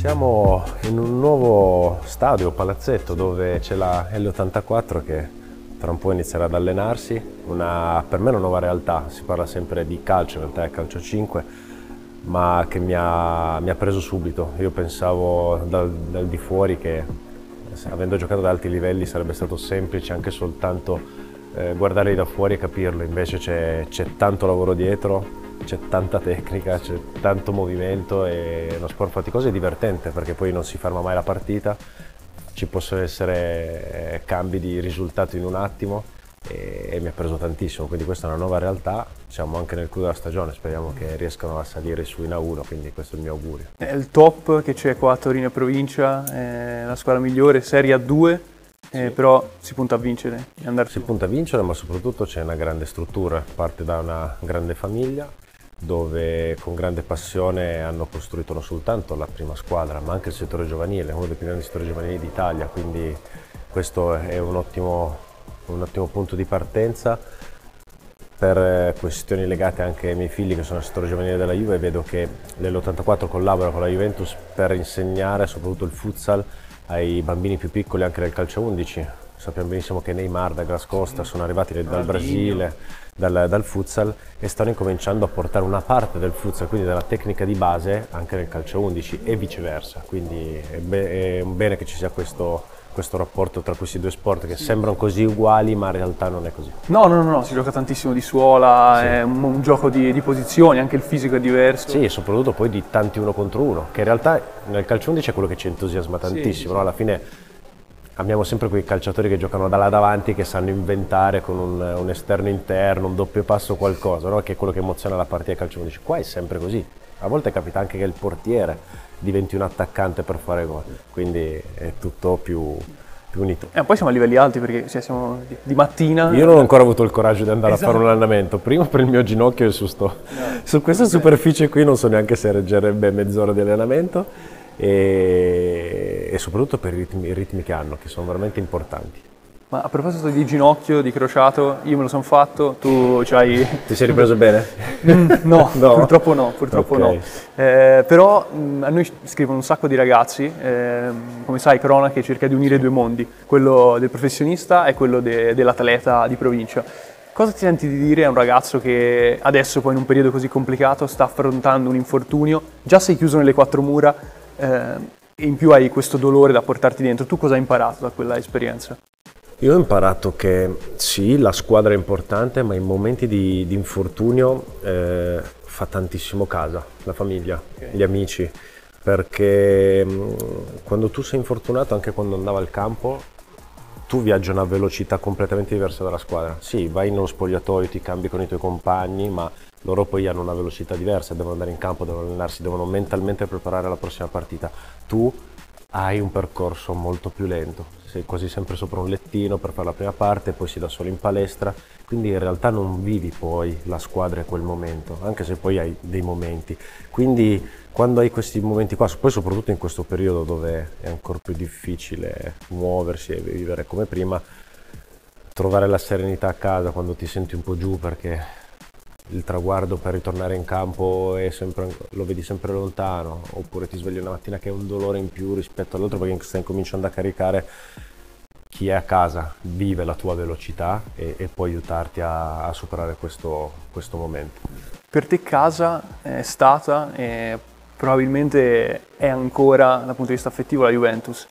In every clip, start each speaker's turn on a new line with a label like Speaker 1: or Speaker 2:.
Speaker 1: Siamo in un nuovo stadio, palazzetto, dove c'è la L84 che tra un po' inizierà ad allenarsi. Una, per me è una nuova realtà, si parla sempre di calcio, in realtà è calcio 5, ma che mi ha, mi ha preso subito. Io pensavo dal, dal di fuori che avendo giocato ad alti livelli sarebbe stato semplice anche soltanto eh, guardarli da fuori e capirlo, invece c'è, c'è tanto lavoro dietro, c'è tanta tecnica, c'è tanto movimento e è uno sport faticoso e divertente perché poi non si ferma mai la partita, ci possono essere eh, cambi di risultato in un attimo e, e mi ha preso tantissimo, quindi questa è una nuova realtà, siamo anche nel clou della stagione, speriamo che riescano a salire su in A1, quindi questo è il mio augurio.
Speaker 2: È il top che c'è qua a Torino e provincia, è la squadra migliore, Serie A2, eh, sì. però si punta a vincere.
Speaker 1: Si punta a vincere, ma soprattutto c'è una grande struttura, parte da una grande famiglia dove con grande passione hanno costruito non soltanto la prima squadra, ma anche il settore giovanile, uno dei più grandi settori giovanili d'Italia, quindi questo è un ottimo, un ottimo punto di partenza. Per eh, questioni legate anche ai miei figli che sono nel settore giovanile della Juve vedo che nell'84 collabora con la Juventus per insegnare soprattutto il futsal ai bambini più piccoli anche del calcio 11 sappiamo benissimo che Neymar da Gras Costa sono arrivati dal Brasile dal, dal, futsal e stanno incominciando a portare una parte del futsal, quindi della tecnica di base, anche nel calcio 11 e viceversa. Quindi è, be- è un bene che ci sia questo, questo rapporto tra questi due sport che sembrano così uguali ma in realtà non è così.
Speaker 2: No, no, no, no si gioca tantissimo di suola, sì. è un, un gioco di, di, posizioni, anche il fisico è diverso.
Speaker 1: Sì, e soprattutto poi di tanti uno contro uno, che in realtà nel calcio 11 è quello che ci entusiasma tantissimo, sì, sì. No? alla fine abbiamo sempre quei calciatori che giocano da là davanti che sanno inventare con un, un esterno interno, un doppio passo qualcosa, no? che è quello che emoziona la partita calcio 11. Qua è sempre così. A volte capita anche che il portiere diventi un attaccante per fare gol, quindi è tutto più, più unito.
Speaker 2: E eh, poi siamo a livelli alti perché cioè, siamo di, di, mattina.
Speaker 1: Io non ho ancora avuto il coraggio di andare esatto. a fare un allenamento, prima per il mio ginocchio e su, sto, no. su questa superficie qui non so neanche se reggerebbe mezz'ora di allenamento e, e soprattutto per i ritmi, i ritmi che hanno, che sono veramente importanti.
Speaker 2: Ma a proposito di ginocchio, di crociato, io me lo sono fatto, tu ci hai...
Speaker 1: Ti sei ripreso bene?
Speaker 2: Mm, no, no, purtroppo no, purtroppo okay. no. Eh, però mh, mm, a noi scrivono un sacco di ragazzi, eh, come sai Cronache cerca di unire due mondi, quello del professionista e quello de- dell'atleta di provincia. Cosa ti senti di dire a un ragazzo che adesso poi in un periodo così complicato sta affrontando un infortunio, già sei chiuso nelle quattro mura, eh, in più hai questo dolore da portarti dentro. Tu cosa hai imparato da quella esperienza?
Speaker 1: Io ho imparato che sì, la squadra è importante, ma in momenti di, di infortunio eh, fa tantissimo casa, la famiglia, okay. gli amici, perché mh, mm, quando tu sei infortunato, anche quando andava al campo, tu viaggi a una velocità completamente diversa dalla squadra. Sì, vai nello spogliatoio, ti cambi con i tuoi compagni, ma loro poi hanno una velocità diversa, devono andare in campo, devono allenarsi, devono mentalmente preparare la prossima partita. Tu hai un percorso molto più lento, sei quasi sempre sopra un lettino per fare la prima parte, poi si da solo in palestra, quindi in realtà non vivi poi la squadra in quel momento, anche se poi hai dei momenti. Quindi quando hai questi momenti qua, poi soprattutto in questo periodo dove è ancora più difficile muoversi e vivere come prima, trovare la serenità a casa quando ti senti un po' giù perché il traguardo per ritornare in campo sempre, lo vedi sempre lontano, oppure ti svegli una mattina che hai un dolore in più rispetto all'altro perché stai cominciando a caricare chi è a casa, vive la tua velocità e, e può aiutarti a, a superare questo, questo, momento.
Speaker 2: Per te casa è stata e probabilmente è ancora dal punto di vista affettivo la Juventus?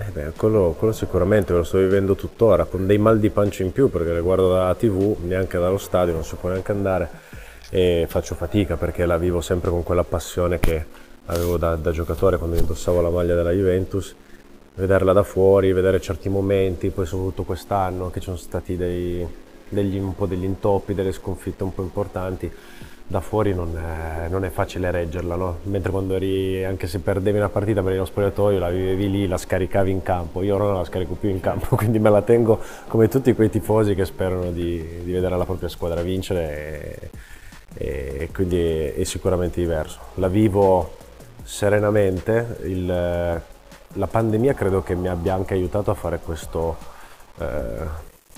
Speaker 1: Eh beh, quello, quello, sicuramente lo sto vivendo tuttora, con dei mal di pancia in più perché le guardo dalla tv, neanche dallo stadio, non si può neanche andare e faccio fatica perché la vivo sempre con quella passione che avevo da, da giocatore quando indossavo la maglia della Juventus, vederla da fuori, vedere certi momenti, poi soprattutto quest'anno che ci sono stati dei, degli, un po' degli intoppi, delle sconfitte un po' importanti da fuori non è, non è facile reggerla, no? mentre quando eri, anche se perdevi una partita per lo spogliatoio, la vivevi lì, la scaricavi in campo, io ora non la scarico più in campo, quindi me la tengo come tutti quei tifosi che sperano di, di vedere la propria squadra vincere e, e quindi è, è, sicuramente diverso. La vivo serenamente, il, la pandemia credo che mi abbia anche aiutato a fare questo, eh,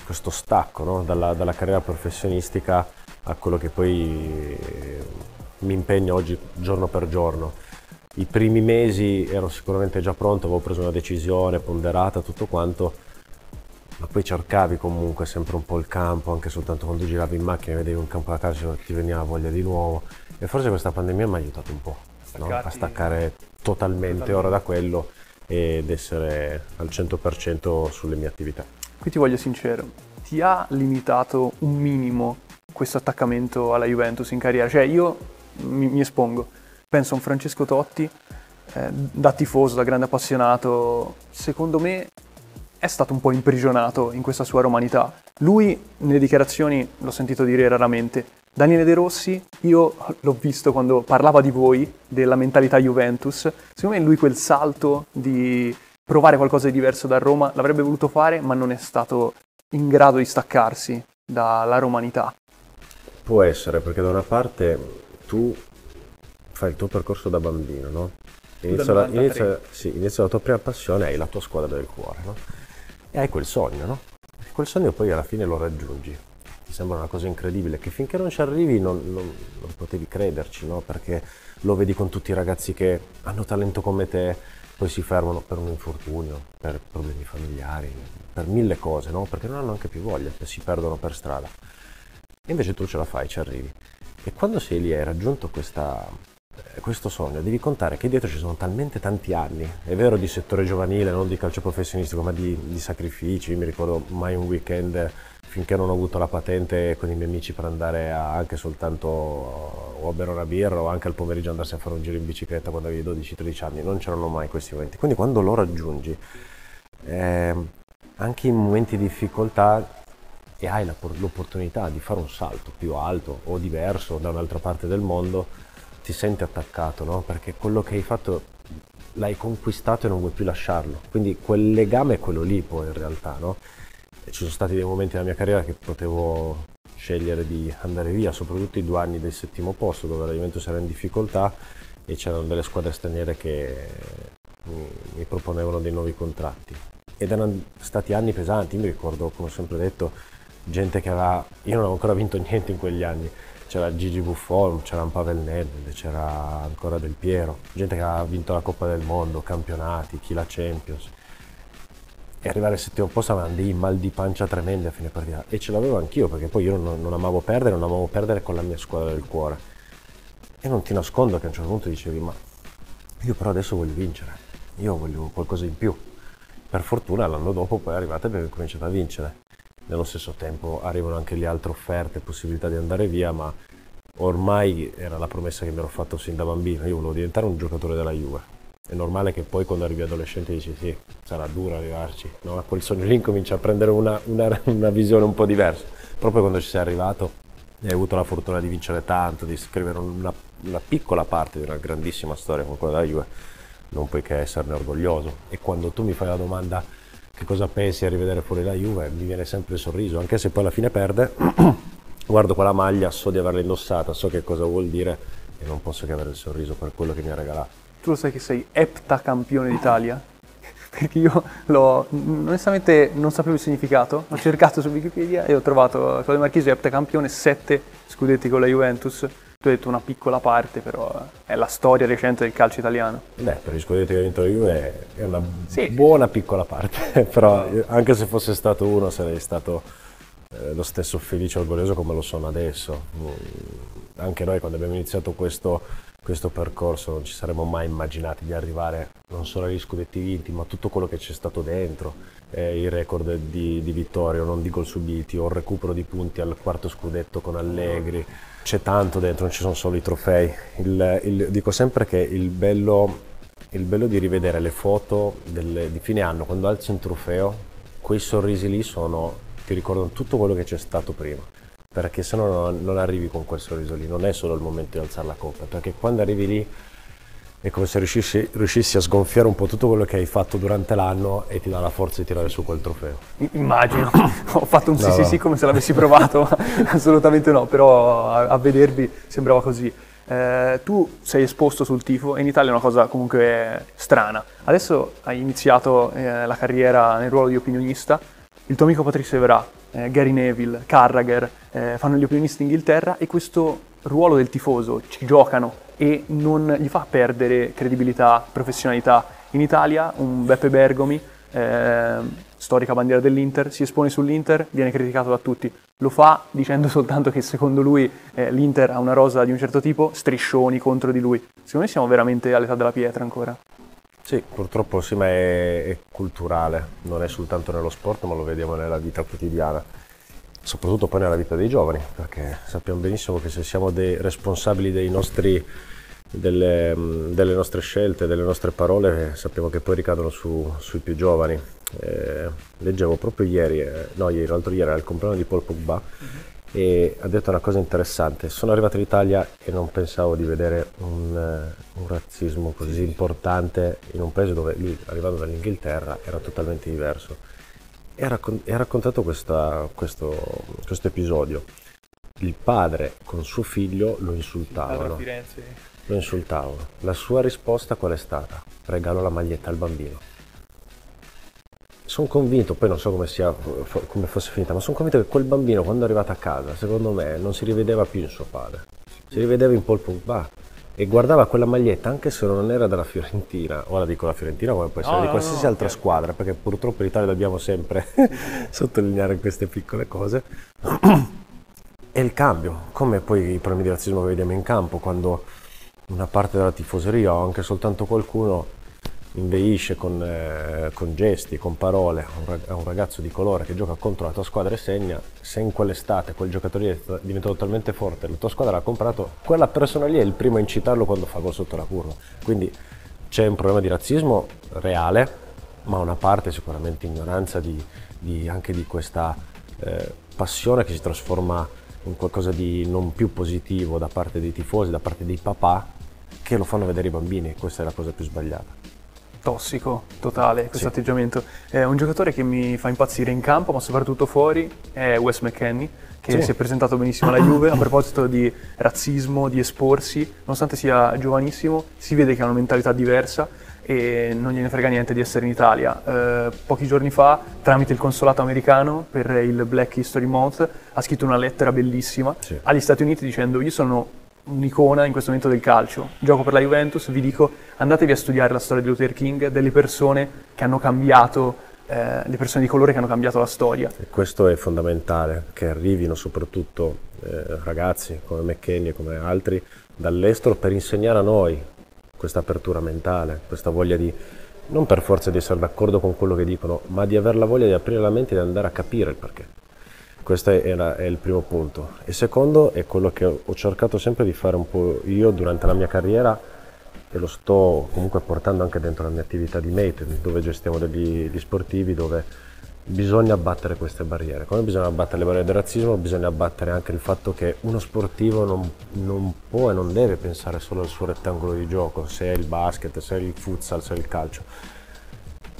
Speaker 1: questo stacco no? dalla, dalla carriera professionistica a quello che poi mi impegno oggi giorno per giorno. I primi mesi ero sicuramente già pronto, avevo preso una decisione ponderata, tutto quanto, ma poi cercavi comunque sempre un po' il campo, anche soltanto quando giravi in macchina e vedevi un campo da calcio ti veniva voglia di nuovo. E forse questa pandemia mi ha aiutato un po' no? a staccare totalmente, totalmente ora da quello ed essere al 100% sulle mie attività.
Speaker 2: Qui ti voglio sincero, ti ha limitato un minimo questo attaccamento alla Juventus in carriera? Cioè io mi, mi espongo, penso a un Francesco Totti, eh, da tifoso, da grande appassionato, secondo me è stato un po' imprigionato in questa sua romanità. Lui, nelle dichiarazioni, l'ho sentito dire raramente, Daniele De Rossi, io l'ho visto quando parlava di voi, della mentalità Juventus, secondo me lui quel salto di provare qualcosa di diverso da Roma l'avrebbe voluto fare, ma non è stato in grado di staccarsi dalla romanità.
Speaker 1: Può essere, perché da una parte tu fai il tuo percorso da bambino, no? Inizia la, inizia, sì, inizia la tua prima passione, hai la tua squadra del cuore, no? e hai quel sogno, no? Quel sogno poi alla fine lo raggiungi. Ti sembra una cosa incredibile che finché non ci arrivi non, non, non potevi crederci, no? Perché lo vedi con tutti i ragazzi che hanno talento come te, poi si fermano per un infortunio, per problemi familiari, per mille cose, no? Perché non hanno anche più voglia e si perdono per strada. E invece tu ce la fai, ci arrivi. E quando sei lì e hai raggiunto questa, questo sogno, devi contare che dietro ci sono talmente tanti anni, è vero di settore giovanile, non di calcio professionistico, ma di, di sacrifici, mi ricordo mai un weekend finché non ho avuto la patente con i miei amici per andare a, anche soltanto o a bere una birra o anche al pomeriggio andarsi a fare un giro in bicicletta quando avevi 12-13 anni, non c'erano mai questi momenti. Quindi quando lo raggiungi, eh, anche in momenti di difficoltà e hai l'opportunità di fare un salto più alto o diverso da un'altra parte del mondo, ti senti attaccato, no? Perché quello che hai fatto l'hai conquistato e non vuoi più lasciarlo. Quindi quel legame è quello lì poi in realtà, no? Ci sono stati dei momenti nella mia carriera che potevo scegliere di andare via, soprattutto i due anni del settimo posto dove la Juventus era in difficoltà e c'erano delle squadre straniere che mi proponevano dei nuovi contratti. Ed erano stati anni pesanti, mi ricordo, come ho sempre detto, gente che aveva... Io non avevo ancora vinto niente in quegli anni, c'era Gigi Buffon, c'era un Pavel Nedved, c'era ancora Del Piero, gente che aveva vinto la Coppa del Mondo, campionati, chi la Champions. E arrivare al settimo posto avevano dei mal di pancia tremendi a fine partita. E ce l'avevo anch'io, perché poi io non, non amavo perdere, non amavo perdere con la mia squadra del cuore. E non ti nascondo che a un certo punto dicevi, ma io però adesso voglio vincere, io voglio qualcosa in più. Per fortuna l'anno dopo poi è arrivata e abbiamo cominciato a vincere nello stesso tempo arrivano anche le altre offerte, possibilità di andare via, ma ormai era la promessa che mi ero fatto sin da bambino, io volevo diventare un giocatore della Juve. È normale che poi quando arrivi adolescente dici sì, sarà duro arrivarci, no? a quel sogno lì incomincia a prendere una, una, una visione un po' diversa. Proprio quando ci sei arrivato hai avuto la fortuna di vincere tanto, di scrivere una, una piccola parte di una grandissima storia come quella della Juve, non puoi che esserne orgoglioso. E quando tu mi fai la domanda che cosa pensi a rivedere fuori la Juve, mi viene sempre il sorriso, anche se poi alla fine perde, guardo quella maglia, so di averla indossata, so che cosa vuol dire e non posso che avere il sorriso per quello che mi ha regalato.
Speaker 2: Tu lo sai che sei eptacampione d'Italia? Perché io l'ho, onestamente non sapevo il significato, ho cercato su Wikipedia e ho trovato Claudio Marchesi eptacampione, sette scudetti con la Juventus, tu hai detto una piccola parte, però è la storia recente del calcio italiano.
Speaker 1: Beh, per gli scudetti che ha vinto Juve è una sì. buona piccola parte, però anche se fosse stato uno sarei stato eh, lo stesso felice e orgoglioso come lo sono adesso. Mm, anche noi quando abbiamo iniziato questo, questo percorso non ci saremmo mai immaginati di arrivare non solo agli scudetti vinti, ma tutto quello che c'è stato dentro, eh, il record di, di vittorie o non di gol subiti, o il recupero di punti al quarto scudetto con Allegri c'è tanto dentro, non ci sono solo i trofei. Il, il, dico sempre che il bello, il bello, di rivedere le foto delle, di fine anno, quando alzi un trofeo, quei sorrisi lì sono, ti ricordano tutto quello che c'è stato prima. Perché se no non, non arrivi con quel sorriso lì, non è solo il momento di alzare la coppa, perché quando arrivi lì è come se riuscissi, riuscissi, a sgonfiare un po' tutto quello che hai fatto durante l'anno e ti dà la forza di tirare su quel trofeo.
Speaker 2: Immagino, ho fatto un no, sì sì sì come se l'avessi provato, assolutamente no, però a, a vedervi sembrava così. Eh, tu sei esposto sul tifo e in Italia è una cosa comunque strana. Adesso hai iniziato eh, la carriera nel ruolo di opinionista, il tuo amico Patrice Evra, eh, Gary Neville, Carragher eh, fanno gli opinionisti in Inghilterra e questo ruolo del tifoso ci giocano e non gli fa perdere credibilità, professionalità. In Italia un Beppe Bergomi, eh, storica bandiera dell'Inter, si espone sull'Inter, viene criticato da tutti. Lo fa dicendo soltanto che secondo lui eh, l'Inter ha una rosa di un certo tipo, striscioni contro di lui. Secondo me siamo veramente all'età della pietra ancora.
Speaker 1: Sì, purtroppo sì, ma è, è culturale, non è soltanto nello sport, ma lo vediamo nella vita quotidiana soprattutto poi nella vita dei giovani, perché sappiamo benissimo che se siamo dei responsabili dei nostri, delle, delle, nostre scelte, delle nostre parole, sappiamo che poi ricadono su, sui più giovani. Eh, leggevo proprio ieri, eh, no ieri, l'altro ieri era il compleanno di Paul Pogba mm-hmm. e ha detto una cosa interessante. Sono arrivato in Italia e non pensavo di vedere un, uh, un razzismo così importante in un paese dove lui, arrivando dall'Inghilterra, era totalmente diverso e ha, raccon- ha raccontato questa, questo, questo, episodio. Il padre con suo figlio lo insultavano. Lo insultavano. La sua risposta qual è stata? Regalo la maglietta al bambino. Sono convinto, poi non so come, sia, come fosse finita, ma sono convinto che quel bambino quando è arrivato a casa, secondo me, non si rivedeva più in suo padre. Si rivedeva in Paul Pogba e guardava quella maglietta anche se non era della Fiorentina, ora dico la Fiorentina come può essere no, di qualsiasi no, no, altra okay. squadra, perché purtroppo in Italia dobbiamo sempre sottolineare queste piccole cose. e il cambio, come poi i problemi di razzismo che vediamo in campo, quando una parte della tifoseria o anche soltanto qualcuno inveisce con, eh, con, gesti, con parole a un ragazzo di colore che gioca contro la tua squadra e segna, se in quell'estate quel giocatore è diventato talmente forte, la tua squadra l'ha comprato, quella persona lì è il primo a incitarlo quando fa gol sotto la curva. Quindi c'è un problema di razzismo reale, ma una parte sicuramente ignoranza di, di, anche di questa eh, passione che si trasforma in qualcosa di non più positivo da parte dei tifosi, da parte dei papà che lo fanno vedere i bambini, questa è la cosa più sbagliata
Speaker 2: tossico, totale, questo sì. atteggiamento. È un giocatore che mi fa impazzire in campo, ma soprattutto fuori, è Wes McKenney, che sì. si è presentato benissimo alla Juve. A proposito di razzismo, di esporsi, nonostante sia giovanissimo, si vede che ha una mentalità diversa e non gliene frega niente di essere in Italia. Eh, pochi giorni fa, tramite il consolato americano per il Black History Month, ha scritto una lettera bellissima sì. agli Stati Uniti dicendo io sono un'icona in questo momento del calcio. Gioco per la Juventus, vi dico andatevi a studiare la storia di Luther King, delle persone che hanno cambiato, eh, le persone di colore che hanno cambiato la storia.
Speaker 1: Questo è fondamentale, che arrivino soprattutto eh, ragazzi come McKenny e come altri dall'estero per insegnare a noi questa apertura mentale, questa voglia di non per forza di essere d'accordo con quello che dicono, ma di avere la voglia di aprire la mente e di andare a capire il perché. Questo è, è, il primo punto. Il secondo è quello che ho cercato sempre di fare un po' io durante la mia carriera e lo sto comunque portando anche dentro la mia attività di mate, dove gestiamo degli, degli sportivi, dove bisogna abbattere queste barriere. Come bisogna abbattere le barriere del razzismo, bisogna abbattere anche il fatto che uno sportivo non, non, può e non deve pensare solo al suo rettangolo di gioco, se è il basket, se è il futsal, se è il calcio.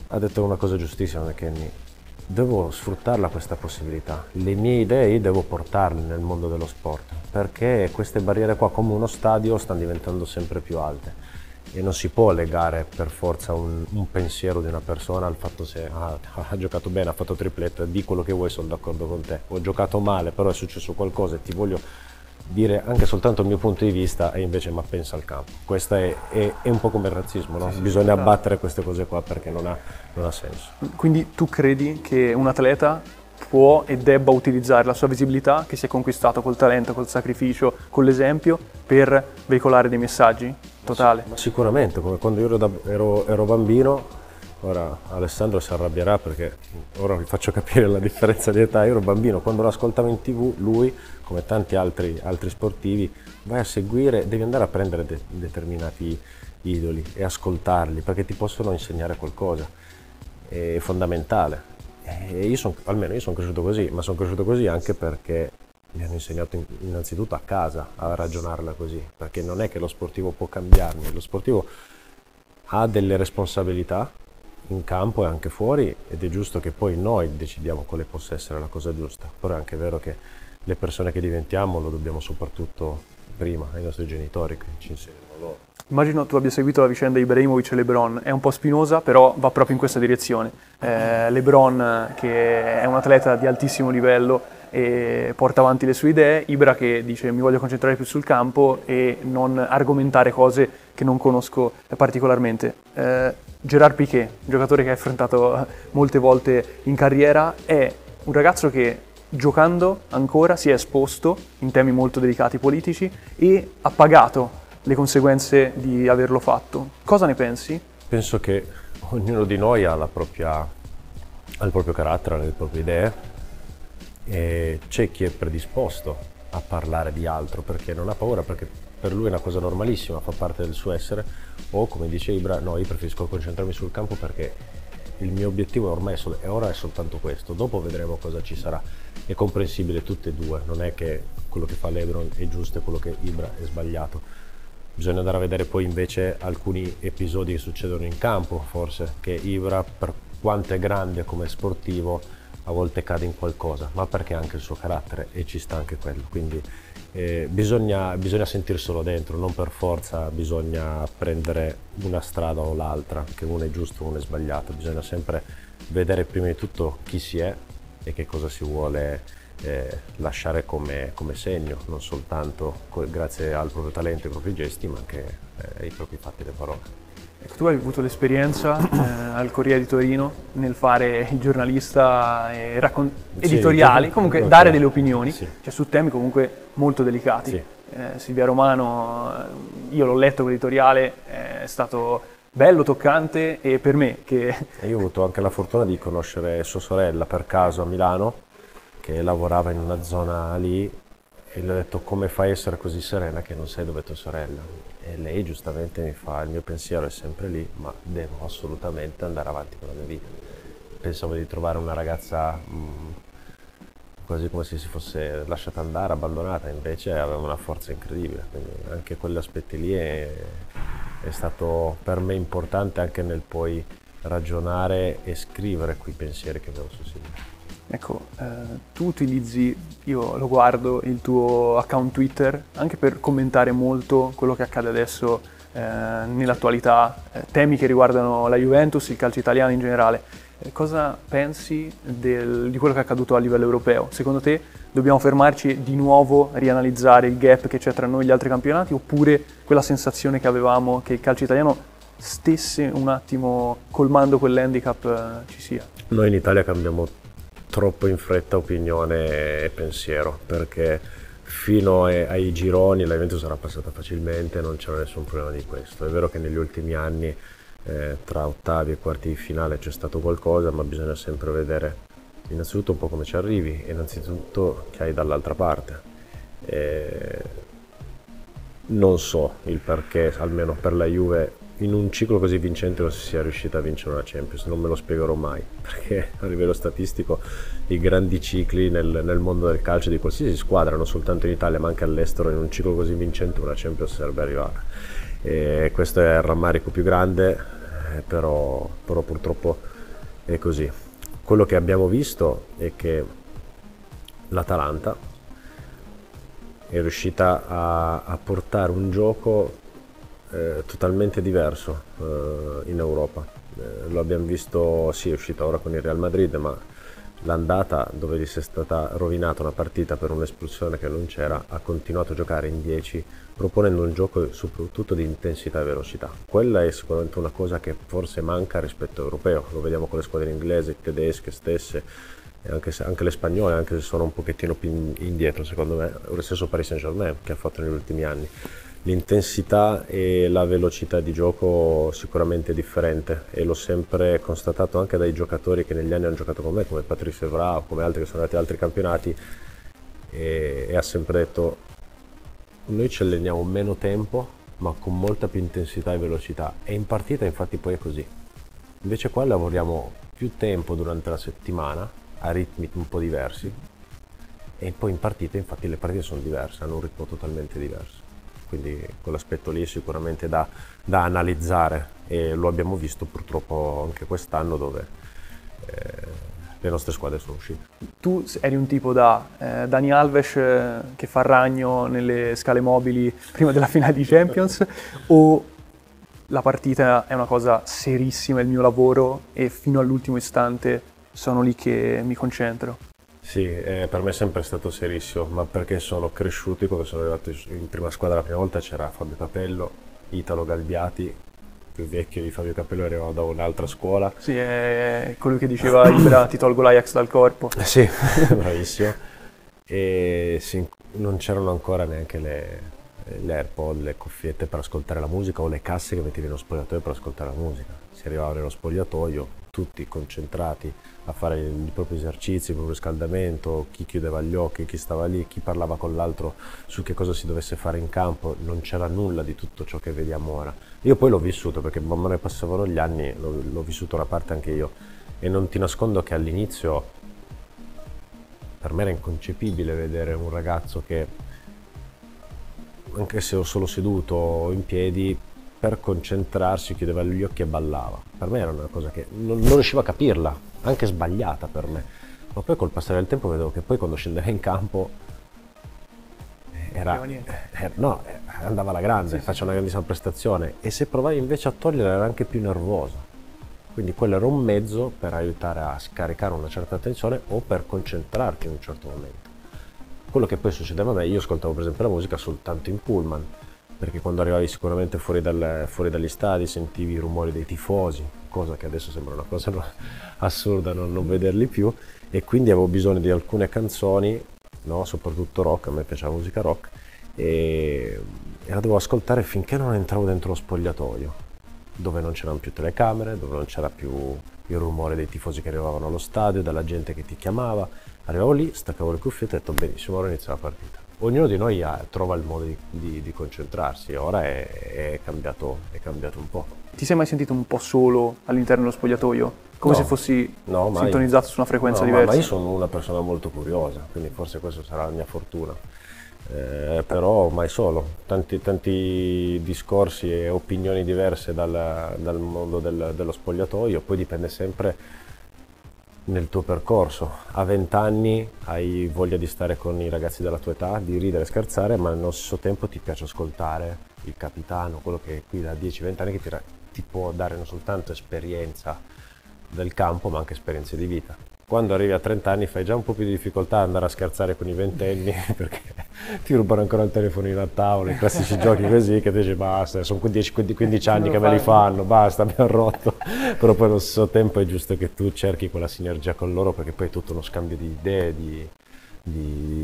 Speaker 1: Ha detto una cosa giustissima McKenny, devo sfruttarla questa possibilità. Le mie idee devo portarle nel mondo dello sport, perché queste barriere qua come uno stadio stanno diventando sempre più alte e non si può legare per forza un, un pensiero di una persona al fatto se ah, ha giocato bene, ha fatto tripletta, di quello che vuoi, sono d'accordo con te. Ho giocato male, però è successo qualcosa e ti voglio dire anche soltanto il mio punto di vista e invece ma pensa al campo. Questo è, è, è, un po' come il razzismo, no? sì, bisogna sì, abbattere queste cose qua perché non ha, non ha senso.
Speaker 2: Quindi tu credi che un atleta può e debba utilizzare la sua visibilità che si è conquistato col talento, col sacrificio, con l'esempio per veicolare dei messaggi? Totale.
Speaker 1: Ma sicuramente, come quando io ero, ero, ero bambino, ora Alessandro si arrabbierà perché ora vi faccio capire la differenza di età, io ero bambino, quando lo ascoltavo in tv, lui come tanti altri, altri sportivi, vai a seguire, devi andare a prendere de- determinati idoli e ascoltarli perché ti possono insegnare qualcosa. È fondamentale. E io son, almeno io sono cresciuto così, ma sono cresciuto così anche perché mi hanno insegnato innanzitutto a casa a ragionarla così, perché non è che lo sportivo può cambiarmi, lo sportivo ha delle responsabilità in campo e anche fuori ed è giusto che poi noi decidiamo quale possa essere la cosa giusta, però è anche vero che le persone che diventiamo lo dobbiamo soprattutto prima ai nostri genitori che ci insegnano loro.
Speaker 2: Immagino tu abbia seguito la vicenda di Ibrahimovic e LeBron, è un po' spinosa però va proprio in questa direzione. Eh, LeBron che è un atleta di altissimo livello, e porta avanti le sue idee, Ibra che dice mi voglio concentrare più sul campo e non argomentare cose che non conosco particolarmente. Eh, Gerard Piquet, giocatore che hai affrontato molte volte in carriera, è un ragazzo che giocando ancora si è esposto in temi molto delicati politici e ha pagato le conseguenze di averlo fatto. Cosa ne pensi?
Speaker 1: Penso che ognuno di noi ha, propria, ha il proprio carattere, le proprie idee e c'è chi è predisposto a parlare di altro perché non ha paura, perché per lui è una cosa normalissima, fa parte del suo essere, o come dice Ibra, no, io preferisco concentrarmi sul campo perché il mio obiettivo ormai è, ora è soltanto questo, dopo vedremo cosa ci sarà. È comprensibile tutte e due, non è che quello che fa Lebron è giusto e quello che Ibra è sbagliato Bisogna andare a vedere poi invece alcuni episodi che succedono in campo, forse, che Ibra per quanto è grande come sportivo a volte cade in qualcosa, ma perché anche il suo carattere e ci sta anche quello. Quindi eh, bisogna, bisogna sentirselo dentro, non per forza bisogna prendere una strada o l'altra, che uno è giusto uno è sbagliato, bisogna sempre vedere prima di tutto chi si è e che cosa si vuole eh, lasciare come, come, segno, non soltanto grazie al proprio talento e ai propri gesti, ma anche eh, ai propri fatti e le parole.
Speaker 2: Tu hai avuto l'esperienza eh, al Corriere di Torino nel fare il giornalista e raccon- editoriali, sì, comunque okay. dare delle opinioni, sì. cioè su temi comunque molto delicati. Sì. Eh, Silvia Romano, eh, io l'ho letto quell'editoriale, è stato bello, toccante e per me che...
Speaker 1: Io ho avuto anche la fortuna di conoscere sua sorella per caso a Milano che lavorava in una zona lì e le ho detto come fai a essere così serena che non sai dove tua sorella? E lei giustamente mi fa il mio pensiero è sempre lì ma devo assolutamente andare avanti con la mia vita. Pensavo di trovare una ragazza mh, mm, quasi come se si fosse lasciata andare, abbandonata invece aveva una forza incredibile quindi anche quegli aspetti lì è, è stato per me importante anche nel poi ragionare e scrivere quei pensieri che avevo su
Speaker 2: Ecco, eh, tu utilizzi, io lo guardo, il tuo account Twitter anche per commentare molto quello che accade adesso eh, nell'attualità, eh, temi che riguardano la Juventus, il calcio italiano in generale. Eh, cosa pensi del, di quello che è accaduto a livello europeo? Secondo te dobbiamo fermarci di nuovo rianalizzare il gap che c'è tra noi e gli altri campionati oppure quella sensazione che avevamo che il calcio italiano stesse un attimo colmando quell'handicap eh, ci sia?
Speaker 1: Noi in Italia cambiamo troppo in fretta opinione e pensiero perché fino ai, gironi la Juventus sarà passata facilmente, non c'era nessun problema di questo. È vero che negli ultimi anni eh, tra ottavi e quarti di finale c'è stato qualcosa, ma bisogna sempre vedere innanzitutto un po' come ci arrivi e innanzitutto che hai dall'altra parte. E non so il perché, almeno per la Juve, in un ciclo così vincente non si sia riuscita a vincere una Champions, non me lo spiegherò mai, perché a livello statistico i grandi cicli nel, nel, mondo del calcio di qualsiasi squadra, non soltanto in Italia ma anche all'estero, in un ciclo così vincente una Champions serve arrivare. E questo è il rammarico più grande, eh, però, però purtroppo è così. Quello che abbiamo visto è che l'Atalanta è riuscita a, a portare un gioco eh, totalmente diverso eh, in Europa. Eh, lo abbiamo visto, sì, è uscito ora con il Real Madrid, ma l'andata dove gli si è stata rovinata una partita per un'espulsione che non c'era, ha continuato a giocare in 10 proponendo un gioco soprattutto di intensità e velocità. Quella è sicuramente una cosa che forse manca rispetto all'europeo, lo vediamo con le squadre inglesi, tedesche stesse, anche, se, anche le spagnole, anche se sono un pochettino più indietro secondo me, lo stesso Paris Saint Germain che ha fatto negli ultimi anni l'intensità e la velocità di gioco sicuramente differente e l'ho sempre constatato anche dai giocatori che negli anni hanno giocato con me come Patrice Evra o come altri che sono andati ad altri campionati e, e ha sempre detto noi ci alleniamo meno tempo ma con molta più intensità e velocità. E in partita infatti poi è così. Invece qua lavoriamo più tempo durante la settimana a ritmi un po' diversi e poi in partita infatti le partite sono diverse hanno un ritmo totalmente diverso quindi quell'aspetto lì è sicuramente da, da, analizzare e lo abbiamo visto purtroppo anche quest'anno dove eh, le nostre squadre sono uscite.
Speaker 2: Tu eri un tipo da eh, Dani Alves eh, che fa ragno nelle scale mobili prima della finale di Champions o la partita è una cosa serissima, è il mio lavoro e fino all'ultimo istante sono lì che mi concentro?
Speaker 1: Sì, eh, per me è sempre stato serissimo, ma perché sono cresciuti, quando sono arrivato in prima squadra la prima volta c'era Fabio Capello, Italo Galbiati, più vecchio di Fabio Capello arrivava da un'altra scuola.
Speaker 2: Sì, è colui che diceva Ibra ti tolgo l'Ajax dal corpo.
Speaker 1: Eh sì, bravissimo. E sì, non c'erano ancora neanche le, le AirPod, le cuffiette per ascoltare la musica o le casse che mettevi nello spogliatoio per ascoltare la musica. Si arrivava nello spogliatoio, tutti concentrati a fare i propri esercizi, il proprio riscaldamento, chi chiudeva gli occhi, chi stava lì, chi parlava con l'altro su che cosa si dovesse fare in campo, non c'era nulla di tutto ciò che vediamo ora. Io poi l'ho vissuto perché man mano che passavano gli anni l'ho, l'ho vissuto una parte anche io e non ti nascondo che all'inizio per me era inconcepibile vedere un ragazzo che anche se ero solo seduto in piedi per concentrarsi, chiudeva gli occhi e ballava. Per me era una cosa che non, non riuscivo a capirla, anche sbagliata per me. Ma poi col passare del tempo vedevo che poi quando scendeva in campo era, era, no, andava alla grande, sì, faceva sì. una grandissima prestazione e se provavi invece a togliere era anche più nervosa. Quindi quello era un mezzo per aiutare a scaricare una certa attenzione o per concentrarti in un certo momento. Quello che poi succedeva a me, io ascoltavo per esempio la musica soltanto in pullman, perché quando arrivavi sicuramente fuori, dal, fuori, dagli stadi sentivi i rumori dei tifosi, cosa che adesso sembra una cosa assurda non, non vederli più, e quindi avevo bisogno di alcune canzoni, no? soprattutto rock, a me piaceva musica rock, e, e la dovevo ascoltare finché non entravo dentro lo spogliatoio, dove non c'erano più telecamere, dove non c'era più il rumore dei tifosi che arrivavano allo stadio, della gente che ti chiamava. Arrivavo lì, staccavo le cuffiette e ho detto benissimo, ora inizia la partita ognuno di noi ha, trova il modo di, di, di concentrarsi, ora è, è, cambiato, è, cambiato, un po'.
Speaker 2: Ti sei mai sentito un po' solo all'interno dello spogliatoio? Come no, se fossi no, sintonizzato su una frequenza
Speaker 1: no,
Speaker 2: diversa?
Speaker 1: Ma io sono una persona molto curiosa, quindi forse questa sarà la mia fortuna. Eh, però mai solo, tanti, tanti, discorsi e opinioni diverse dal, dal mondo del, dello spogliatoio, poi dipende sempre nel tuo percorso. A 20 anni hai voglia di stare con i ragazzi della tua età, di ridere e scherzare, ma nello stesso tempo ti piace ascoltare il capitano, quello che è qui da 10-20 anni che ti, ti può dare non soltanto esperienza del campo, ma anche esperienze di vita quando arrivi a 30 anni fai già un po' più di difficoltà ad andare a scherzare con i ventenni perché ti rubano ancora il telefonino a tavola, i classici giochi così che dici basta, sono 10, 15 anni che me li fanno, basta, abbiamo rotto, però poi allo stesso tempo è giusto che tu cerchi quella sinergia con loro perché poi è tutto uno scambio di idee, di, di,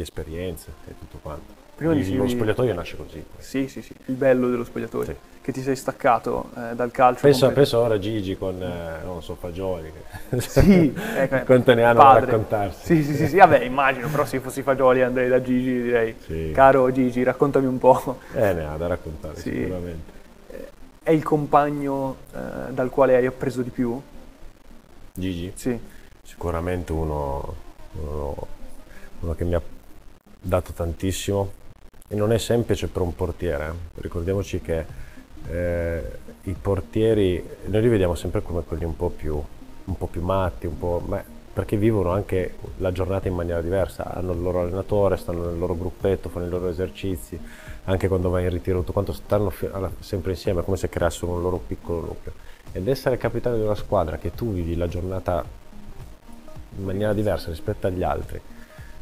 Speaker 1: di esperienze e tutto quanto. Prima dicevi... Lo spogliatoio nasce così.
Speaker 2: Sì, sì, sì, il bello dello spogliatoio. Sì. Che ti sei staccato eh, dal calcio.
Speaker 1: Penso, penso, ora a Gigi con, eh, non so, Fagioli. Sì, ecco, quanto ne hanno padre. da raccontarsi.
Speaker 2: Sì, sì, sì, sì, vabbè, immagino, però se fossi Fagioli andrei da Gigi direi, sì. caro Gigi, raccontami un po'.
Speaker 1: Eh, ne ha da raccontare sì. sicuramente.
Speaker 2: Eh, è il compagno eh, dal quale hai appreso di più?
Speaker 1: Gigi?
Speaker 2: Sì.
Speaker 1: Sicuramente uno, uno, uno che mi ha dato tantissimo e non è semplice per un portiere. Eh. Ricordiamoci che eh, i portieri noi li vediamo sempre come quelli un po' più, un po più matti, un po', ma perché vivono anche la giornata in maniera diversa, hanno il loro allenatore, stanno nel loro gruppetto, fanno i loro esercizi, anche quando vai in ritiro tutto quanto stanno sempre insieme, come se creassero un loro piccolo nucleo. Ed essere capitano di una squadra che tu vivi la giornata in maniera diversa rispetto agli altri,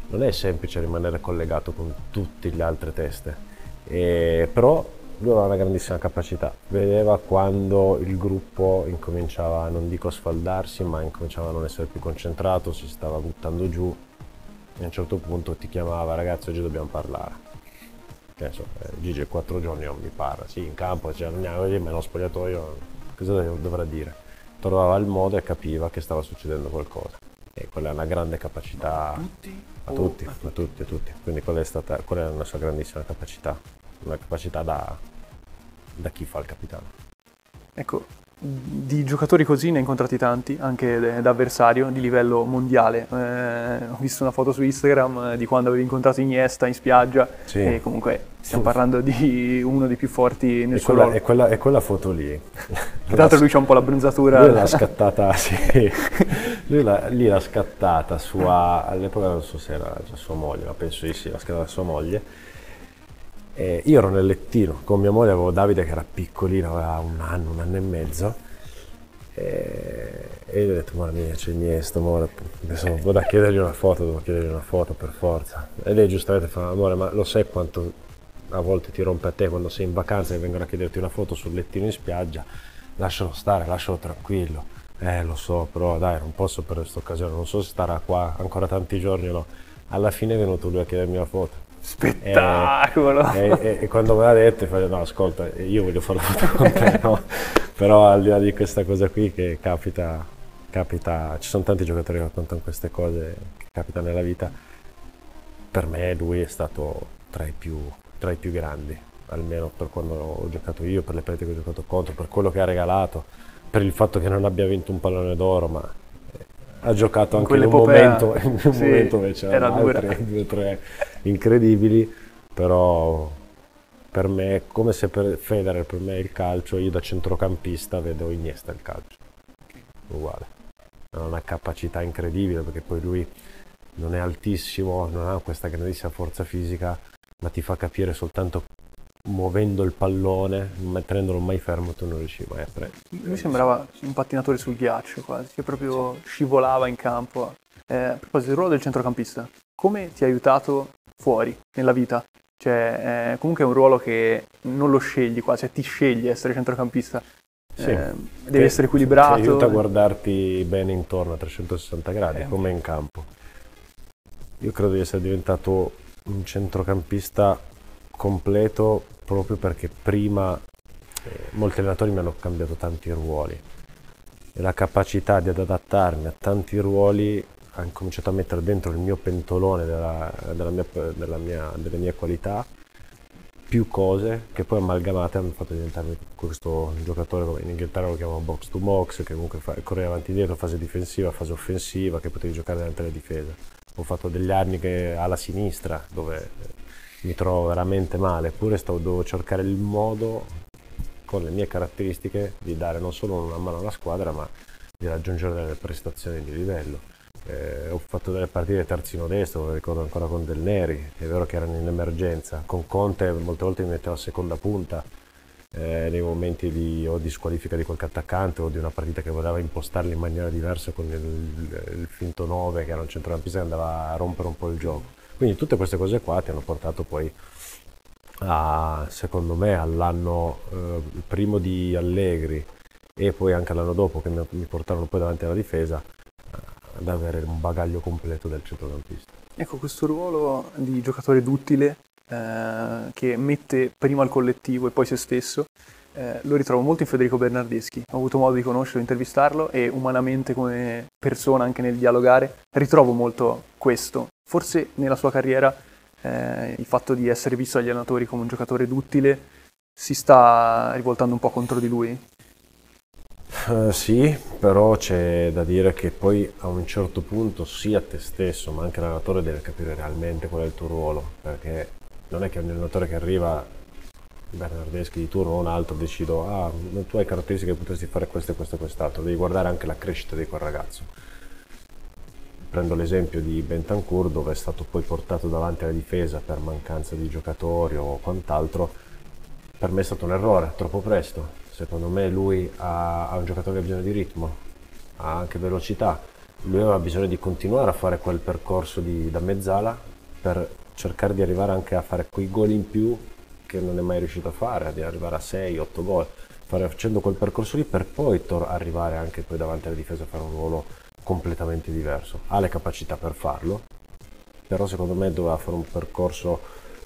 Speaker 1: non è semplice rimanere collegato con tutte le altre teste, e, però lui aveva una grandissima capacità, vedeva quando il gruppo incominciava, non dico a sfaldarsi, ma incominciava a non essere più concentrato, si stava buttando giù e a un certo punto ti chiamava ragazzi oggi dobbiamo parlare. Che so, eh, Gigi quattro giorni non mi parla, sì in campo, cioè, lì, me lo spogliatoio, cosa dovrà dire? Trovava il modo e capiva che stava succedendo qualcosa. E quella è una grande capacità. A tutti? A tutti, a tutti, a tutti. Quindi quella è, stata, quella è una sua grandissima capacità, una capacità da, da chi fa il capitano.
Speaker 2: Ecco, di giocatori così ne hai incontrati tanti, anche da avversario di livello mondiale. Eh, ho visto una foto su Instagram eh, di quando avevi incontrato Iniesta in spiaggia sì. e comunque stiamo parlando di uno dei più forti nel e suo
Speaker 1: quella. È quella, quella foto lì.
Speaker 2: Tra l'altro lui c'ha un po' l'abbronzatura.
Speaker 1: Lui l'ha scattata, sì. Lui l'ha, lì l'ha scattata sua, all'epoca non so se era sua moglie, ma penso di sì, l'ha scattata sua moglie eh, io ero nel lettino con mia moglie, avevo Davide che era piccolino, aveva un anno, un anno e mezzo. E, e io ho detto, ma mia, c'è Iniesta, amore, adesso vado da chiedergli una foto, devo chiedergli una foto per forza. E lei giustamente fa, amore, ma lo sai quanto a volte ti rompe a te quando sei in vacanza e vengono a chiederti una foto sul lettino in spiaggia? Lascialo stare, lascialo tranquillo. Eh, lo so, però dai, non posso per questa occasione, non so se starà qua ancora tanti giorni o no. Alla fine è venuto lui a chiedermi la foto.
Speaker 2: Spettacolo!
Speaker 1: E, e, e quando me l'ha detto, fa, no, ascolta, io voglio fare la foto con te, no? Però al di là di questa cosa qui che capita, capita, ci sono tanti giocatori che raccontano queste cose che capitano nella vita, per me lui è stato tra i più, tra i più grandi, almeno per quando ho giocato io, per le partite che ho giocato contro, per quello che ha regalato, per il fatto che non abbia vinto un pallone d'oro, ma ha giocato anche in un momento, in un sì, momento dove c'erano altre due o tre. incredibili, però per me è come se per Federer per me è il calcio, io da centrocampista vedo Iniesta il calcio, uguale. Ha una capacità incredibile perché poi lui non è altissimo, non ha questa grandissima forza fisica, ma ti fa capire soltanto muovendo il pallone, mettendolo mai fermo, tu non riuscivi mai a prendere.
Speaker 2: Lui sembrava un pattinatore sul ghiaccio quasi, che proprio sì. scivolava in campo. Eh, a proposito del ruolo del centrocampista, come ti ha aiutato fuori, nella vita? Cioè, eh, comunque è un ruolo che non lo scegli qua, cioè ti scegli essere centrocampista. Sì. Eh, devi essere equilibrato. Ti
Speaker 1: aiuta a guardarti bene intorno a 360 gradi, eh. come in campo. Io credo di essere diventato un centrocampista completo proprio perché prima eh, molti allenatori mi hanno cambiato tanti ruoli. E la capacità di adattarmi a tanti ruoli ha cominciato a mettere dentro il mio pentolone della, della mia, della mia, delle mie qualità più cose che poi amalgamate hanno fatto diventarmi questo giocatore come in Inghilterra lo chiamano box to box che comunque fa, correva avanti e dietro fase difensiva, fase offensiva che potevi giocare davanti alla difesa ho fatto degli anni che alla sinistra dove mi trovo veramente male, eppure stavo, dovevo cercare il modo con le mie caratteristiche di dare non solo una mano alla squadra ma di raggiungere delle prestazioni di livello. Eh, ho fatto delle partite terzino destro, lo ricordo ancora con Del Neri, è vero che erano in emergenza, con Conte molte volte mi metteva a seconda punta eh, nei momenti di, o di squalifica di qualche attaccante o di una partita che voleva impostarli in maniera diversa con il, il, il finto 9 che era un centrocampista che andava a rompere un po' il gioco. Quindi tutte queste cose qua ti hanno portato poi a, secondo me, all'anno eh, primo di Allegri e poi anche l'anno dopo che mi, portarono poi davanti alla difesa ad avere un bagaglio completo del centrocampista.
Speaker 2: Ecco, questo ruolo di giocatore duttile eh, che mette prima il collettivo e poi se stesso, eh, lo ritrovo molto in Federico Bernardeschi. Ho avuto modo di conoscerlo, intervistarlo e umanamente come persona, anche nel dialogare, ritrovo molto questo forse nella sua carriera eh, il fatto di essere visto dagli allenatori come un giocatore duttile si sta rivoltando un po' contro di lui?
Speaker 1: Uh, sì, però c'è da dire che poi a un certo punto sia te stesso ma anche l'allenatore deve capire realmente qual è il tuo ruolo, perché non è che un allenatore che arriva Bernardeschi di turno o un altro decido ah tu hai caratteristiche che potresti fare questo e questo e quest'altro, devi guardare anche la crescita di quel ragazzo Prendo l'esempio di Bentancur dove è stato poi portato davanti alla difesa per mancanza di giocatori o quant'altro. Per me è stato un errore, troppo presto. Secondo me lui ha, ha un giocatore che ha bisogno di ritmo, ha anche velocità. Lui aveva bisogno di continuare a fare quel percorso di, da mezzala per cercare di arrivare anche a fare quei gol in più che non è mai riuscito a fare, di arrivare a 6-8 gol, facendo quel percorso lì per poi tor- arrivare anche poi davanti alla difesa a fare un ruolo completamente diverso. Ha le capacità per farlo, però secondo me doveva fare un percorso,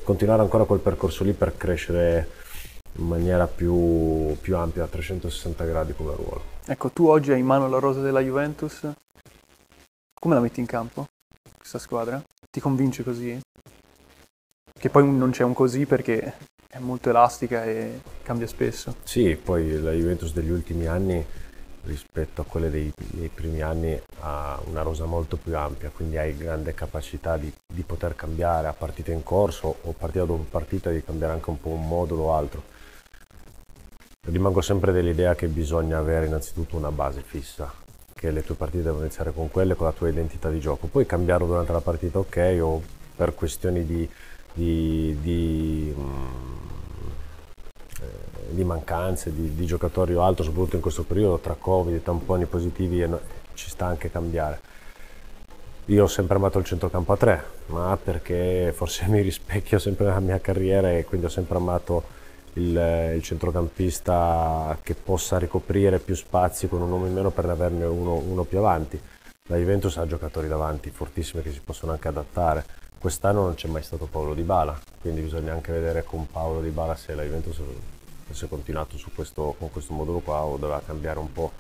Speaker 1: continuare ancora quel percorso lì per crescere in maniera più, più ampia a 360 gradi come ruolo.
Speaker 2: Ecco, tu oggi hai in mano la rosa della Juventus, come la metti in campo questa squadra? Ti convince così? Che poi non c'è un così perché è molto elastica e cambia spesso.
Speaker 1: Sì, poi la Juventus degli ultimi anni rispetto a quelle dei, dei, primi anni ha una rosa molto più ampia, quindi hai grande capacità di, di, poter cambiare a partita in corso o partita dopo partita di cambiare anche un po' un modulo o altro. Rimango sempre dell'idea che bisogna avere innanzitutto una base fissa, che le tue partite devono iniziare con quelle, con la tua identità di gioco. Puoi cambiarlo durante la partita, ok, o per questioni di, di, di, mm, eh, di mancanze, di, di, giocatori o altro, soprattutto in questo periodo, tra Covid, tamponi positivi, no, ci sta anche cambiare. Io ho sempre amato il centrocampo a tre, ma perché forse mi rispecchio sempre nella mia carriera e quindi ho sempre amato il, il, centrocampista che possa ricoprire più spazi con un uomo in meno per averne uno, uno più avanti. La Juventus ha giocatori davanti fortissimi che si possono anche adattare. Quest'anno non c'è mai stato Paolo Di Bala, quindi bisogna anche vedere con Paolo Di Bala se la Juventus fosse continuato questo, con questo modulo qua o doveva cambiare un po'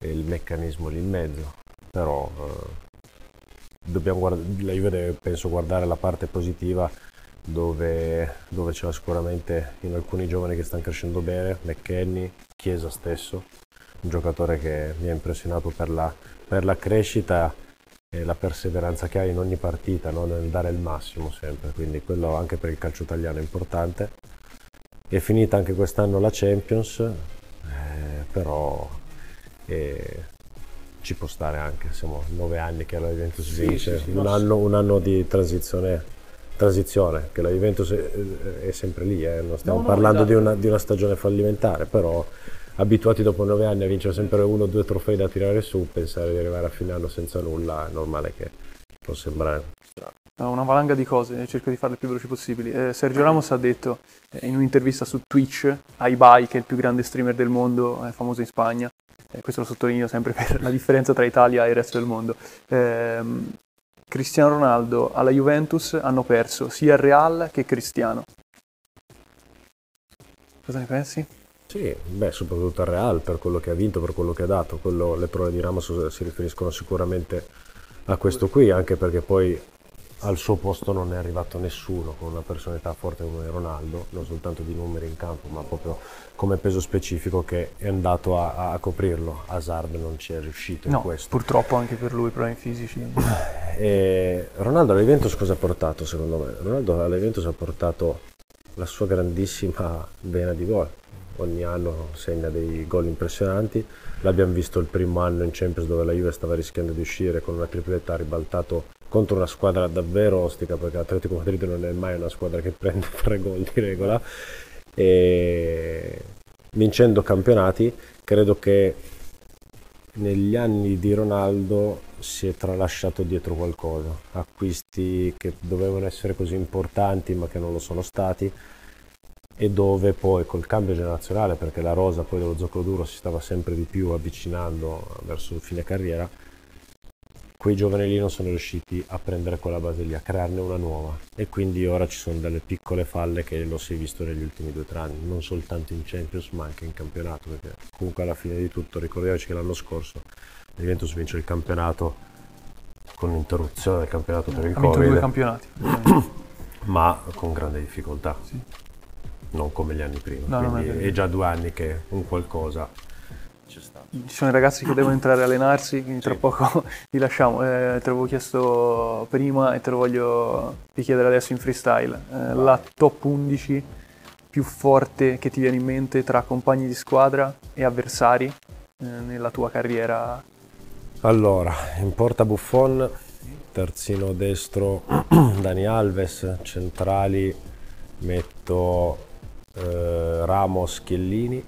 Speaker 1: il meccanismo lì in mezzo. Però eh, guardare, la Juve deve penso guardare la parte positiva dove, dove c'è sicuramente in alcuni giovani che stanno crescendo bene, McKenny, Chiesa stesso, un giocatore che mi ha impressionato per la, per la crescita la perseveranza che ha in ogni partita, no? nel dare il massimo sempre, quindi quello anche per il calcio italiano è importante. È finita anche quest'anno la Champions, eh, però eh, ci può stare anche, siamo nove anni che la Juventus vince, sì, sì, un, anno, un anno di transizione transizione, che la Juventus è, è sempre lì, eh. non stiamo no, parlando no, esatto. di, una, di, una, stagione fallimentare, però abituati dopo nove anni a vincere sempre uno o due trofei da tirare su, pensare di arrivare a fine anno senza nulla è normale che può sembrare.
Speaker 2: Una valanga di cose, cerco di farle il più veloci possibili. Eh, Sergio Ramos ha detto eh, in un'intervista su Twitch Ibai, che è il più grande streamer del mondo, è famoso in Spagna, eh, questo lo sottolineo sempre per la differenza tra Italia e il resto del mondo. Eh, Cristiano Ronaldo alla Juventus hanno perso sia il Real che Cristiano. Cosa ne pensi?
Speaker 1: Sì, beh, soprattutto al Real per quello che ha vinto, per quello che ha dato. Quello, le prove di Ramos si riferiscono sicuramente a questo qui, anche perché poi al suo posto non è arrivato nessuno con una personalità forte come Ronaldo, non soltanto di numeri in campo, ma proprio come peso specifico che è andato a, a coprirlo. Hazard non ci è riuscito
Speaker 2: in
Speaker 1: no, questo.
Speaker 2: Purtroppo anche per lui problemi fisici.
Speaker 1: E Ronaldo alla Juventus cosa ha portato secondo me? Ronaldo alla Juventus ha portato la sua grandissima vena di gol. Ogni anno segna dei gol impressionanti. L'abbiamo visto il primo anno in Champions dove la Juve stava rischiando di uscire con una tripletta, ha ribaltato contro una squadra davvero ostica perché l'Atletico Madrid non è mai una squadra che prende tre gol di regola. E vincendo campionati credo che negli anni di Ronaldo si è tralasciato dietro qualcosa. Acquisti che dovevano essere così importanti ma che non lo sono stati e dove poi col cambio generazionale perché la rosa poi dello zoccolo duro si stava sempre di più avvicinando verso fine carriera quei giovani lì non sono riusciti a prendere quella base lì, a crearne una nuova e quindi ora ci sono delle piccole falle che lo si è visto negli ultimi due o tre anni, non soltanto in Champions ma anche in campionato, perché comunque alla fine di tutto ricordiamoci che l'anno scorso la Juventus vince il campionato con l'interruzione del campionato per il ha Covid.
Speaker 2: due campionati.
Speaker 1: ma con grande difficoltà, sì. Non come gli anni prima, no, quindi è, è già due anni che un qualcosa
Speaker 2: ci sono i ragazzi che devono entrare a allenarsi, quindi tra poco li lasciamo. Eh, te l'avevo chiesto prima e te lo voglio richiedere adesso in freestyle. Eh, la top 11 più forte che ti viene in mente tra compagni di squadra e avversari eh, nella tua carriera?
Speaker 1: Allora, in porta Buffon, terzino destro Dani Alves, centrali metto eh, Ramos Chiellini,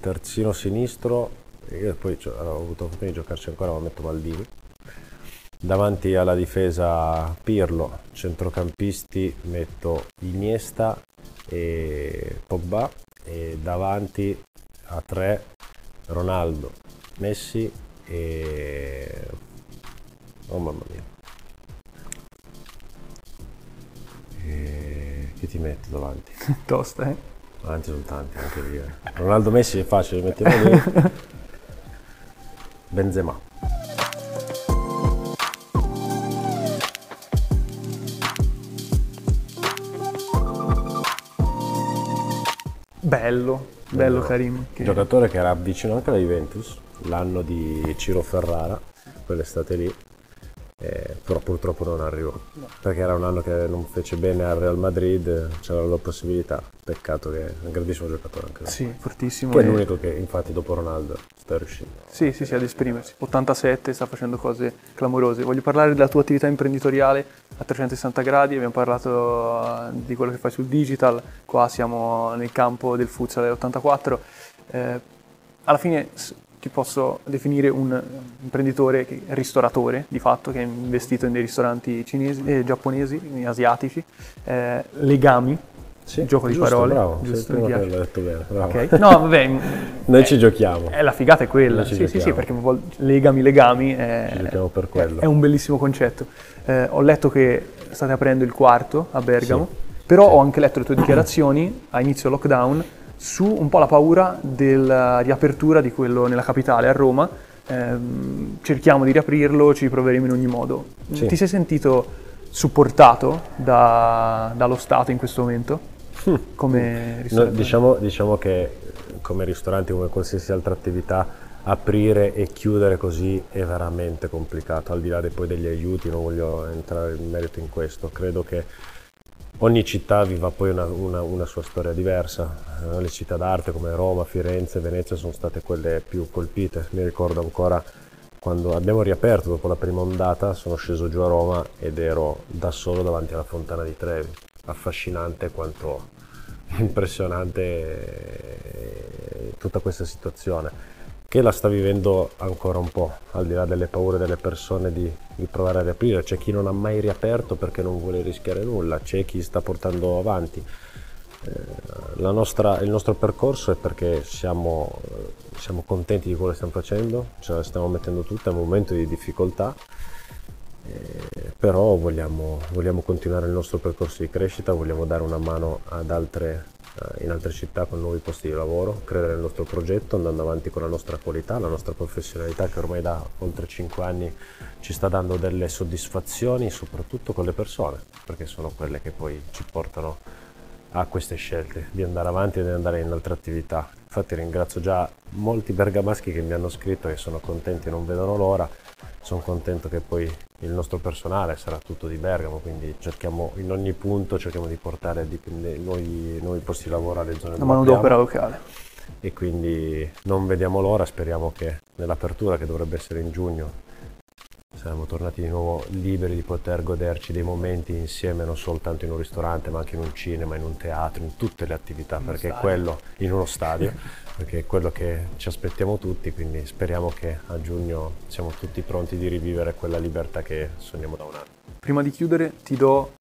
Speaker 1: terzino sinistro io poi ho avuto l'opportunità di giocarci ancora, ma metto Maldini. Davanti alla difesa Pirlo, centrocampisti metto Iniesta e Pogba e davanti a tre Ronaldo, Messi e... Oh mamma mia. E... Chi ti metto davanti?
Speaker 2: Tosta, eh?
Speaker 1: Davanti sono tanti anche lì. Eh. Ronaldo Messi è facile, mettiamo lì. Benzema.
Speaker 2: Bello, bello Karim.
Speaker 1: Che... Giocatore che era vicino anche alla Juventus, l'anno di Ciro Ferrara, quell'estate lì, eh, però purtroppo non arrivò no. perché era un anno che non fece bene al Real Madrid c'era la possibilità. Peccato che è un grandissimo giocatore anche
Speaker 2: sì, fortissimo
Speaker 1: che è l'unico che infatti dopo Ronaldo sta riuscendo.
Speaker 2: Sì, sì, sì, ad esprimersi. 87 sta facendo cose clamorose. Voglio parlare della tua attività imprenditoriale a 360 gradi, abbiamo parlato eh, di quello che fai sul digital, qua siamo nel campo del futsal 84. Eh, alla fine ti posso definire un imprenditore ristoratore di fatto che ha investito in dei ristoranti cinesi, eh, giapponesi, asiatici, eh, legami,
Speaker 1: sì,
Speaker 2: gioco
Speaker 1: giusto,
Speaker 2: di parole,
Speaker 1: bravo,
Speaker 2: giusto,
Speaker 1: mi piace. l'ho detto bene, bravo.
Speaker 2: Okay. No, vabbè,
Speaker 1: noi eh, ci giochiamo.
Speaker 2: Eh, la figata è quella, sì, sì, sì, perché legami, legami, è,
Speaker 1: ci giochiamo per quello.
Speaker 2: è un bellissimo concetto. Eh, ho letto che state aprendo il quarto a Bergamo, sì. però ho anche letto le tue dichiarazioni a inizio lockdown su un po' la paura della riapertura di quello nella capitale, a Roma. Eh, cerchiamo di riaprirlo, ci proveremo in ogni modo. Sì. Ti sei sentito supportato da, dallo Stato in questo momento? Hm. Come
Speaker 1: no, diciamo, diciamo che come ristoranti, come qualsiasi altra attività, aprire e chiudere così è veramente complicato, al di là poi degli aiuti, non voglio entrare in merito in questo, credo che Ogni città viva poi una, una, una sua storia diversa, eh, le città d'arte come Roma, Firenze, Venezia sono state quelle più colpite. Mi ricordo ancora quando abbiamo riaperto dopo la prima ondata, sono sceso giù a Roma ed ero da solo davanti alla fontana di Trevi. Affascinante quanto impressionante tutta questa situazione che la sta vivendo ancora un po', al di là delle paure delle persone di, di, provare a riaprire. C'è chi non ha mai riaperto perché non vuole rischiare nulla, c'è chi sta portando avanti. Eh, nostra, il nostro percorso è perché siamo, siamo, contenti di quello che stiamo facendo, ce la stiamo mettendo tutta, è un momento di difficoltà, eh, però vogliamo, vogliamo continuare il nostro percorso di crescita, vogliamo dare una mano ad altre eh, in altre città con nuovi posti di lavoro, credere nel nostro progetto, andando avanti con la nostra qualità, la nostra professionalità che ormai da oltre 5 anni ci sta dando delle soddisfazioni, soprattutto con le persone, perché sono quelle che poi ci portano a queste scelte di andare avanti e di andare in altre attività. Infatti ringrazio già molti bergamaschi che mi hanno scritto che sono contenti e non vedono l'ora sono contento che poi il nostro personale sarà tutto di Bergamo, quindi cerchiamo in ogni punto cerchiamo di portare nuovi, nuovi posti di lavoro alle zone
Speaker 2: La manodopera locale.
Speaker 1: E quindi non vediamo l'ora, speriamo che nell'apertura che dovrebbe essere in giugno saremo tornati di nuovo liberi di poter goderci dei momenti insieme non soltanto in un ristorante ma anche in un cinema, in un teatro, in tutte le attività, in perché è quello, in uno stadio, perché è quello che ci aspettiamo tutti, quindi speriamo che a giugno siamo tutti pronti di rivivere quella libertà che sogniamo da un anno.
Speaker 2: Prima di chiudere ti do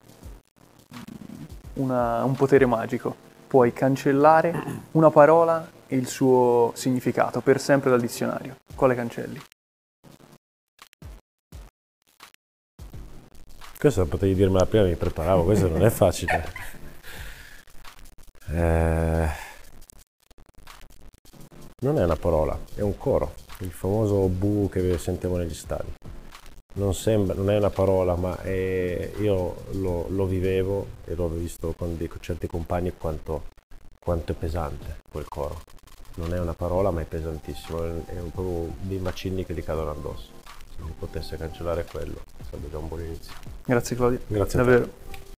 Speaker 2: una, un potere magico, puoi cancellare una parola e il suo significato per sempre dal dizionario. Quale cancelli?
Speaker 1: Questo potevi dirmela prima, mi preparavo, questo non è facile. Eh, non è una parola, è un coro, il famoso bu che sentiamo negli stadi. Non, sembra, non è una parola, ma è, io lo, lo, vivevo e l'ho visto con, dei, certi compagni quanto, quanto, è pesante quel coro. Non è una parola, ma è pesantissimo, è, un po' dei macigni che gli cadono addosso. Potesse cancellare quello, sarebbe già un buon inizio.
Speaker 2: Grazie Claudio.
Speaker 1: Grazie.
Speaker 2: Davvero.